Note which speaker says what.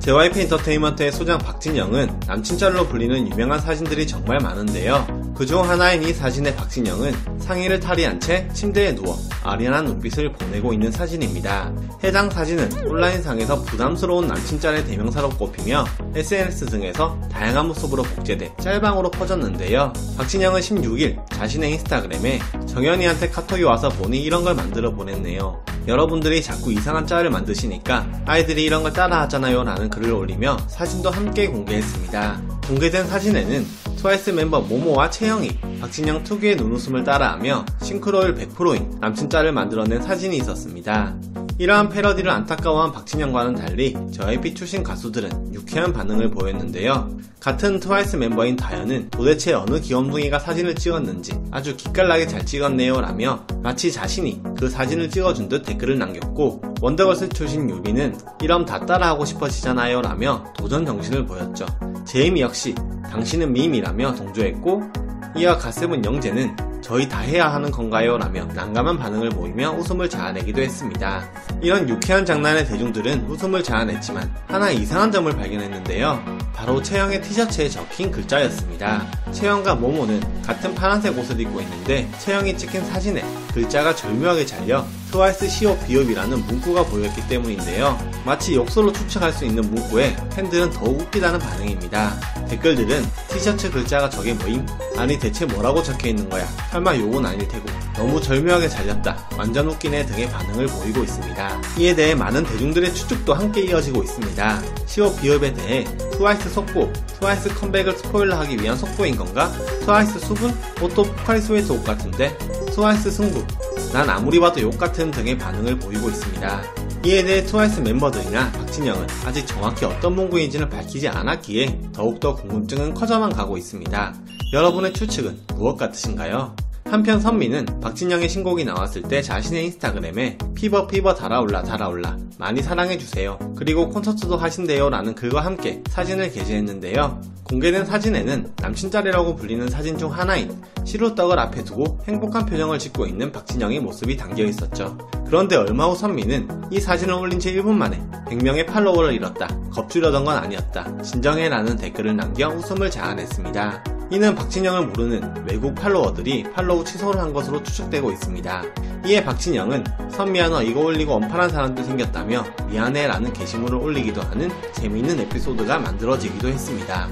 Speaker 1: JYP 엔터테인먼트의 수장 박진영은 남친짤로 불리는 유명한 사진들이 정말 많은데요. 그중 하나인 이 사진의 박진영은 상의를 탈의한 채 침대에 누워 아련한 눈빛을 보내고 있는 사진입니다. 해당 사진은 온라인상에서 부담스러운 남친짤의 대명사로 꼽히며 SNS 등에서 다양한 모습으로 복제돼 짤방으로 퍼졌는데요. 박진영은 16일 자신의 인스타그램에 정연이한테 카톡이 와서 보니 이런 걸 만들어 보냈네요. 여러분들이 자꾸 이상한 짤을 만드시니까 아이들이 이런 걸 따라 하잖아요 라는 글을 올리며 사진도 함께 공개했습니다. 공개된 사진에는 트와이스 멤버 모모와 채영이 박진영 특유의 눈웃음을 따라하며 싱크로율 100%인 남친 짤을 만들어낸 사진이 있었습니다. 이러한 패러디를 안타까워한 박진영과는 달리 JYP 출신 가수들은 유쾌한 반응을 보였는데요. 같은 트와이스 멤버인 다현은 도대체 어느 귀염둥이가 사진을 찍었는지 아주 기깔나게 잘 찍었네요 라며 마치 자신이 그 사진을 찍어준 듯 댓글을 남겼고 원더걸스 출신 유리는 이럼 다 따라하고 싶어지잖아요 라며 도전 정신을 보였죠. 제이미 역시 당신은 밈이라며 동조했고 이와 갓세븐 영재는 저희 다 해야 하는 건가요? 라며 난감한 반응을 보이며 웃음을 자아내기도 했습니다. 이런 유쾌한 장난의 대중들은 웃음을 자아냈지만 하나 이상한 점을 발견했는데요. 바로 채영의 티셔츠에 적힌 글자였습니다. 채영과 모모는 같은 파란색 옷을 입고 있는데 채영이 찍힌 사진에 글자가 절묘하게 잘려 트와이스 시오 비읍이라는 문구가 보였기 때문인데요. 마치 욕설로 추측할 수 있는 문구에 팬들은 더욱 웃기다는 반응입니다. 댓글들은 티셔츠 글자가 저게 뭐임? 아니 대체 뭐라고 적혀 있는 거야? 설마 욕은 아닐 테고 너무 절묘하게 잘렸다. 완전 웃기네 등의 반응을 보이고 있습니다. 이에 대해 많은 대중들의 추측도 함께 이어지고 있습니다. 시옷 비읍에 대해 트와이스 속보, 트와이스 컴백을 스포일러하기 위한 속보인 건가? 트와이스 수분? 옷도 포카리 스웨트 옷 같은데? 트와이스 승부, 난 아무리 봐도 욕 같은 등의 반응을 보이고 있습니다. 이에 대해 트와이스 멤버들이나 박진영은 아직 정확히 어떤 문구인지는 밝히지 않았기에 더욱더 궁금증은 커져만 가고 있습니다. 여러분의 추측은 무엇 같으신가요? 한편 선미는 박진영의 신곡이 나왔을 때 자신의 인스타그램에 피버 피버 달아올라 달아올라 많이 사랑해주세요. 그리고 콘서트도 하신대요 라는 글과 함께 사진을 게재했는데요. 공개된 사진에는 남친짤이라고 불리는 사진 중 하나인 시루떡을 앞에 두고 행복한 표정을 짓고 있는 박진영의 모습이 담겨 있었죠. 그런데 얼마 후 선미는 이 사진을 올린 지 1분 만에 100명의 팔로워를 잃었다. 겁주려던 건 아니었다. 진정해라는 댓글을 남겨 웃음을 자아냈습니다. 이는 박진영을 모르는 외국 팔로워들이 팔로우 취소를 한 것으로 추측되고 있습니다. 이에 박진영은 선미안어 이거 올리고 언팔한 사람도 생겼다며 미안해 라는 게시물을 올리기도 하는 재미있는 에피소드가 만들어지기도 했습니다.